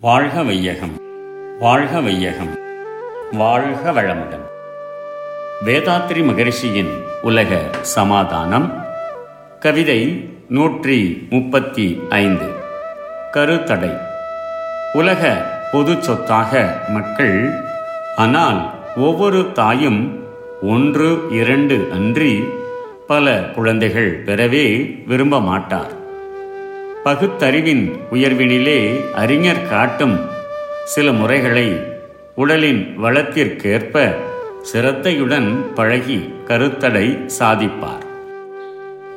வாழ்க வையகம் வாழ்க வையகம் வாழ்க வளமுடன். வேதாத்ரி மகரிஷியின் உலக சமாதானம் கவிதை நூற்றி முப்பத்தி ஐந்து. கருத்தடை. உலக பொது சொத்தாக மக்கள் ஆனால் ஒவ்வொரு தாயும் ஒன்று இரண்டு அன்றி பல குழந்தைகள் பெறவே விரும்ப மாட்டார். பகுத்தறிவின் உயர்வினிலே அறிஞர் காட்டும் சில முறைகளை உடலின் வளத்திற்கேற்ப சிரத்தையுடன் பழகி கருத்தடை சாதிப்பார்.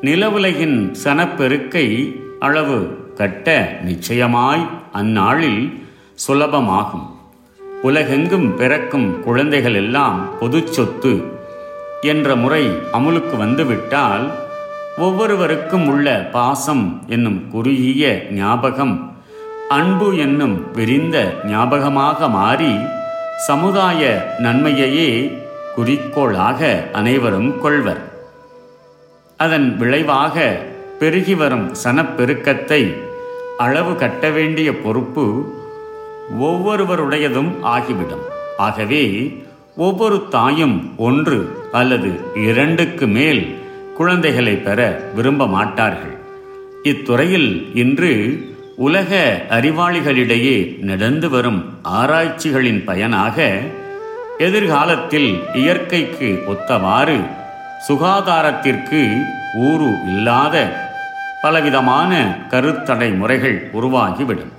நிலவுலகின் சனப்பெருக்கை அளவு கட்ட நிச்சயமாய் அந்நாளில் சுலபமாகும். உலகெங்கும் பிறக்கும் குழந்தைகள் எல்லாம் பொது சொத்து என்ற முறை அமுலுக்கு வந்துவிட்டால் ஒவ்வொருவருக்கும் உள்ள பாசம் என்னும் குறுகிய ஞாபகம் அன்பு என்னும் விரிந்த ஞாபகமாக மாறி சமுதாய நன்மையையே குறிக்கோளாக அனைவரும் கொள்வர். அதன் விளைவாக பெருகி வரும் சனப்பெருக்கத்தை அளவு கட்ட வேண்டிய பொறுப்பு ஒவ்வொருவருடையதும் ஆகிவிடும். ஆகவே ஒவ்வொரு தாயும் ஒன்று அல்லது இரண்டுக்கு மேல் குழந்தைகளை பெற விரும்ப மாட்டார்கள் இத்துறையில் இன்று உலக அறிவாளிகளிடையே நடந்து வரும் ஆராய்ச்சிகளின் பயனாக எதிர்காலத்தில் இயற்கைக்கு ஒத்தவாறு சுகாதாரத்திற்கு ஊறு இல்லாத பலவிதமான கருத்தடை முறைகள் உருவாகிவிடும்.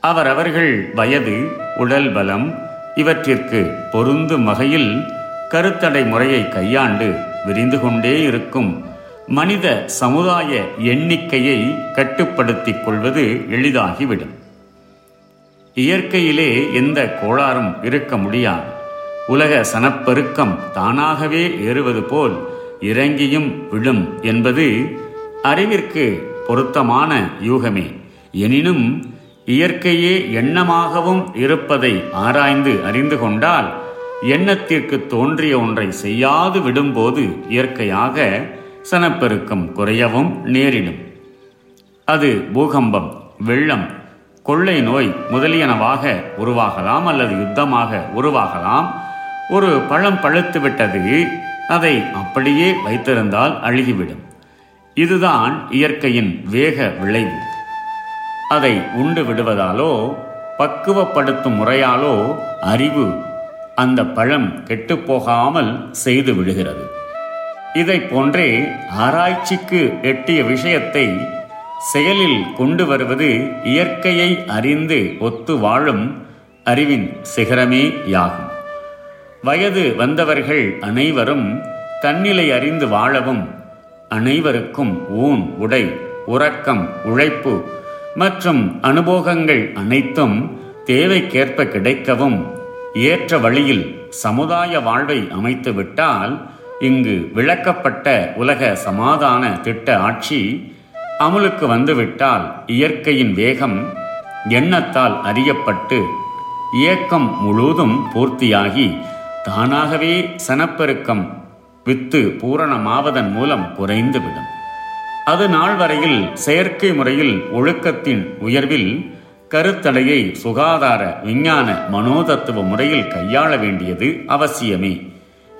அவரவர்கள் வயது உடல் பலம் இவற்றிற்கு பொருந்தும் வகையில் கருத்தடை முறையை கையாண்டு விரிந்து கொண்டே இருக்கும். மனித சமுதாய எண்ணிக்கையை கட்டுப்படுத்திக் கொள்வது எளிதாகிவிடும். இயற்கையிலே எந்த கோளாறும் இருக்க முடியாது. உலக சனப்பெருக்கம் தானாகவே ஏறுவது போல் இறங்கியும் விழும் என்பது அறிவிற்கு பொருத்தமான யூகமே. எனினும் இயற்கையே எண்ணமாகவும் இருப்பதை ஆராய்ந்து அறிந்து கொண்டால் எண்ணத்திற்கு தோன்றிய ஒன்றை செய்யாது விடும்போது இயற்கையாக சனப்பெருக்கம் குறையவும் நேரிடும். அது பூகம்பம் வெள்ளம் கொள்ளை நோய் முதலியனவாக உருவாகலாம் அல்லது யுத்தமாக உருவாகலாம். ஒரு பழம் பழுத்து விட்டது அதை அப்படியே வைத்திருந்தால் அழுகிவிடும். இதுதான் இயற்கையின் வேக விளைவு. அதை உண்டு விடுவதாலோ பக்குவப்படுத்தும் முறையாலோ அறிவு அந்த பழம் கெட்டுப்போகாமல் செய்து விடுகிறது. இதை போன்றே ஆராய்ச்சிக்கு எட்டிய விஷயத்தை செயலில் கொண்டு வருவது இயற்கையை அறிந்து ஒத்து வாழும் அறிவின் சிகரமே யாகும். வயது வந்தவர்கள் அனைவரும் தன்னிலை அறிந்து வாழவும் அனைவருக்கும் ஊன் உடை உறக்கம் உழைப்பு மற்றும் அனுபோகங்கள் அனைத்தும் தேவைக்கேற்ப கிடைக்கவும் ஏற்ற வழியில் சமுதாய வாழ்வை அமைத்துவிட்டால் இங்கு விளக்கப்பட்ட உலக சமாதான திட்ட ஆட்சி அமுலுக்கு வந்துவிட்டால் இயற்கையின் வேகம் எண்ணத்தால் அறியப்பட்டு இயக்கம் முழுவதும் பூர்த்தியாகி தானாகவே சனப்பெருக்கம் வித்து பூரணமாவதன் மூலம் குறைந்துவிடும். அது நாள் வரையில் செயற்கை முறையில் ஒழுக்கத்தின் உயர்வில் கருத்தடையை சுகாதார விஞ்ஞான மனோதத்துவ முறையில் கையாள வேண்டியது அவசியமே.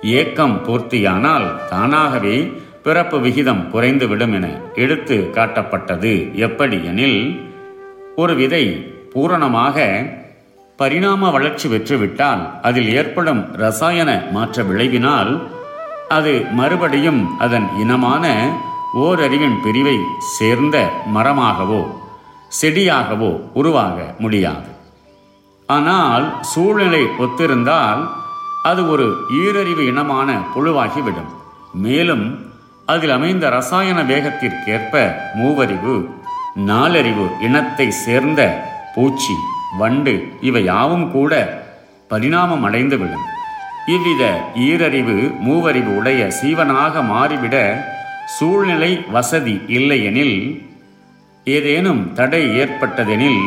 ஏக்கம் பூர்த்தியானால் தானாகவே பிறப்பு விகிதம் குறைந்துவிடும் என எடுத்து காட்டப்பட்டது. எப்படி எனில் ஒரு விதை பூரணமாக பரிணாம வளர்ச்சி பெற்றுவிட்டால் அதில் ஏற்படும் ரசாயன மாற்ற விளைவினால் அது மறுபடியும் அதன் இனமான ஓரறிவின் பிரிவை சேர்ந்த மரமாகவோ செடியாகவோ உருவாக முடியாது. ஆனால் சூழ்நிலை ஒத்திருந்தால் அது ஒரு ஈரறிவு இனமான புழுவாகிவிடும். மேலும் அதில் அமைந்த ரசாயன வேகத்திற்கேற்ப மூவறிவு நாலறிவு இனத்தை சேர்ந்த பூச்சி வண்டு இவை யாவும் கூட பரிணாமம் அடைந்துவிடும். இவ்வித ஈரறிவு மூவறிவு உடைய சீவனாக மாறிவிட சூழ்நிலை வசதி இல்லையெனில் ஏதேனும் தடை ஏற்பட்டதெனில்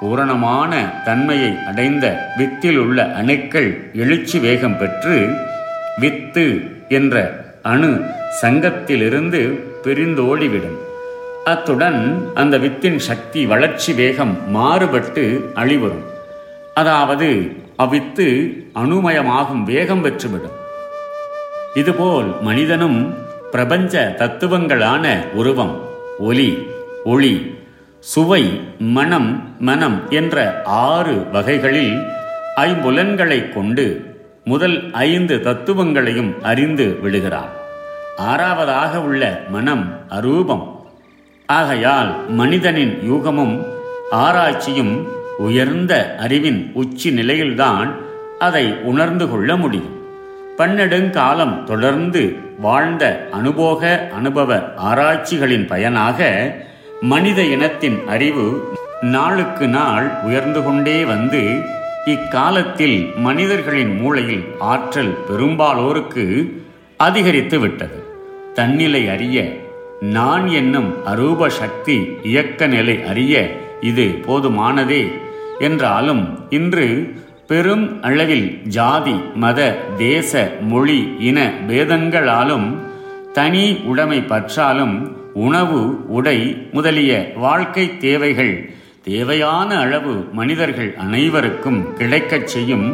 பூரணமான தன்மையை அடைந்த வித்தில் உள்ள அணுக்கள் எழுச்சி வேகம் பெற்று வித்து என்ற அணு சங்கத்திலிருந்து பிரிந்தோடிவிடும். அத்துடன் அந்த வித்தின் சக்தி வளர்ச்சி வேகம் மாறுபட்டு அழிவரும். அதாவது அவ்வித்து அணுமயமாகும் வேகம் பெற்றுவிடும். இதுபோல் மனிதனும் பிரபஞ்ச தத்துவங்களான உருவம் ஒலி ஒளி சுவை மனம் மனம் என்ற ஆறு வகைகளில் ஐம்புலன்களை கொண்டு முதல் ஐந்து தத்துவங்களையும் அறிந்து விடுகிறான் ஆறாவதாக உள்ள மனம் அரூபம். ஆகையால் மனிதனின் யூகமும் ஆராய்ச்சியும் உயர்ந்த அறிவின் உச்சி நிலையில்தான் அதை உணர்ந்து கொள்ள முடியும். பன்னெடுங்காலம் தொடர்ந்து வாழ்ந்த அனுபோக அனுபவ ஆராய்ச்சிகளின் பயனாக மனித இனத்தின் அறிவு நாளுக்கு நாள் உயர்ந்து கொண்டே வந்து இக்காலத்தில் மனிதர்களின் மூளையில் ஆற்றல் பெரும்பாலோருக்கு அதிகரித்து விட்டது. தன்னிலை அறிய நான் என்னும் அரூப சக்தி இயக்க நிலை அறிய இது போதுமானதே என்றாலும் இன்று பெரும் அளவில் ஜாதி மத தேச மொழி இன பேதங்களாலும் தனி உடைமை பற்றாலும் உணவு உடை முதலிய வாழ்க்கை தேவைகள் தேவையான அளவு மனிதர்கள் அனைவருக்கும் கிடைக்கச் செய்யும்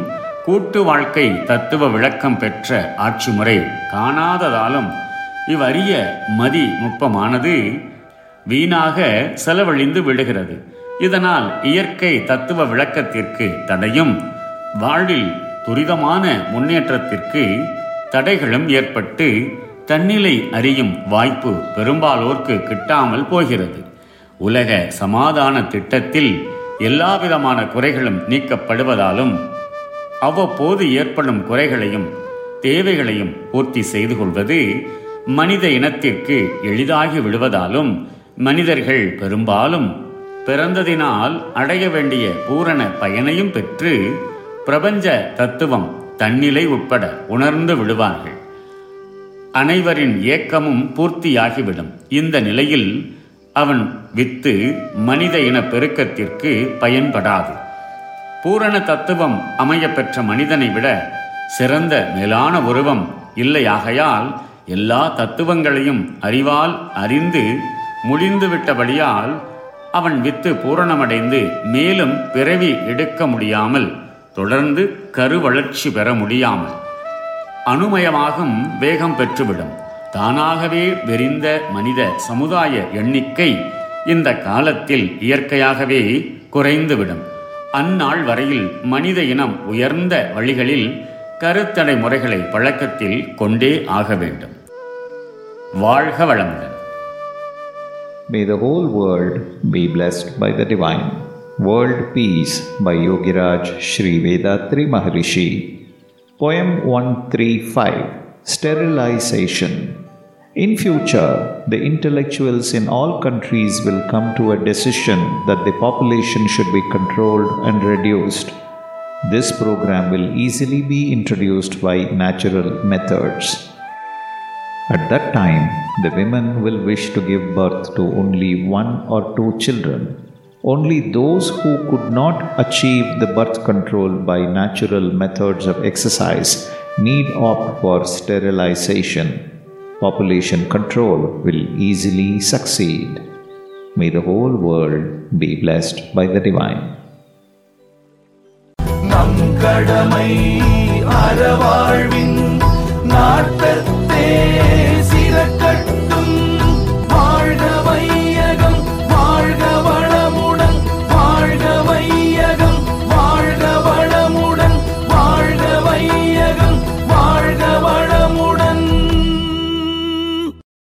கூட்டு வாழ்க்கை தத்துவ விளக்கம் பெற்ற ஆட்சி முறை காணாததாலும் இவ்வறிய மதி நுட்பமானது வீணாக செலவழிந்து விடுகிறது. இதனால் இயற்கை தத்துவ விளக்கத்திற்கு தடையும் வாழ்வில் துரிதமான முன்னேற்றத்திற்கு தடைகளும் ஏற்பட்டு தன்னிலை அறியும் வாய்ப்பு பெரும்பாலோர்க்கு கிட்டாமல் போகிறது. உலக சமாதான திட்டத்தில் எல்லாவிதமான குறைகளும் நீக்கப்படுவதாலும் அவ்வப்போது ஏற்படும் குறைகளையும் தேவைகளையும் பூர்த்தி செய்து கொள்வது மனித இனத்திற்கு எளிதாகி விடுவதாலும் மனிதர்கள் பெரும்பாலும் பிறந்ததினால் அடைய வேண்டிய பூரண பயனையும் பெற்று பிரபஞ்ச தத்துவம் தன்னிலை உட்பட உணர்ந்து விடுவார்கள். அனைவரின் ஏக்கமும் பூர்த்தியாகிவிடும். இந்த நிலையில் அவன் வித்து மனித இன பெருக்கத்திற்கு பயன்படாது. பூரண தத்துவம் அமையப்பெற்ற மனிதனை விட சிறந்த மேலான உருவம் இல்லையாகையால் எல்லா தத்துவங்களையும் அறிவால் அறிந்து முடிந்துவிட்டபடியால் அவன் வித்து பூரணமடைந்து மேலும் பிறவி எடுக்க முடியாமல் தொடர்ந்து கருவளர்ச்சி பெற முடியாமல் அணுமயமாகும் வேகம் பெற்றுவிடும் தானாகவே வெறிந்த மனித சமுதாய எண்ணிக்கை இந்த காலத்தில் இயற்கையாகவே குறைந்துவிடும் அந்நாள் வரையில் மனித இனம் உயர்ந்த வழிகளில் கருத்தடை முறைகளை பழக்கத்தில் கொண்டே ஆக வேண்டும் வாழ்க வளமுடன் May the whole world be blessed by the divine. World Peace by Yogiraj Sri Vedatri Maharishi. Poem 135 Sterilization. In future, the intellectuals in all countries will come to a decision that the population should be controlled and reduced. This program will easily be introduced by natural methods. At that time, the women will wish to give birth to only one or two children. Only those who could not achieve the birth control by natural methods of exercise need opt for sterilization. Population control will easily succeed. May the whole world be blessed by the divine. நம் கடமை அறவாழ்வின் நாட்டு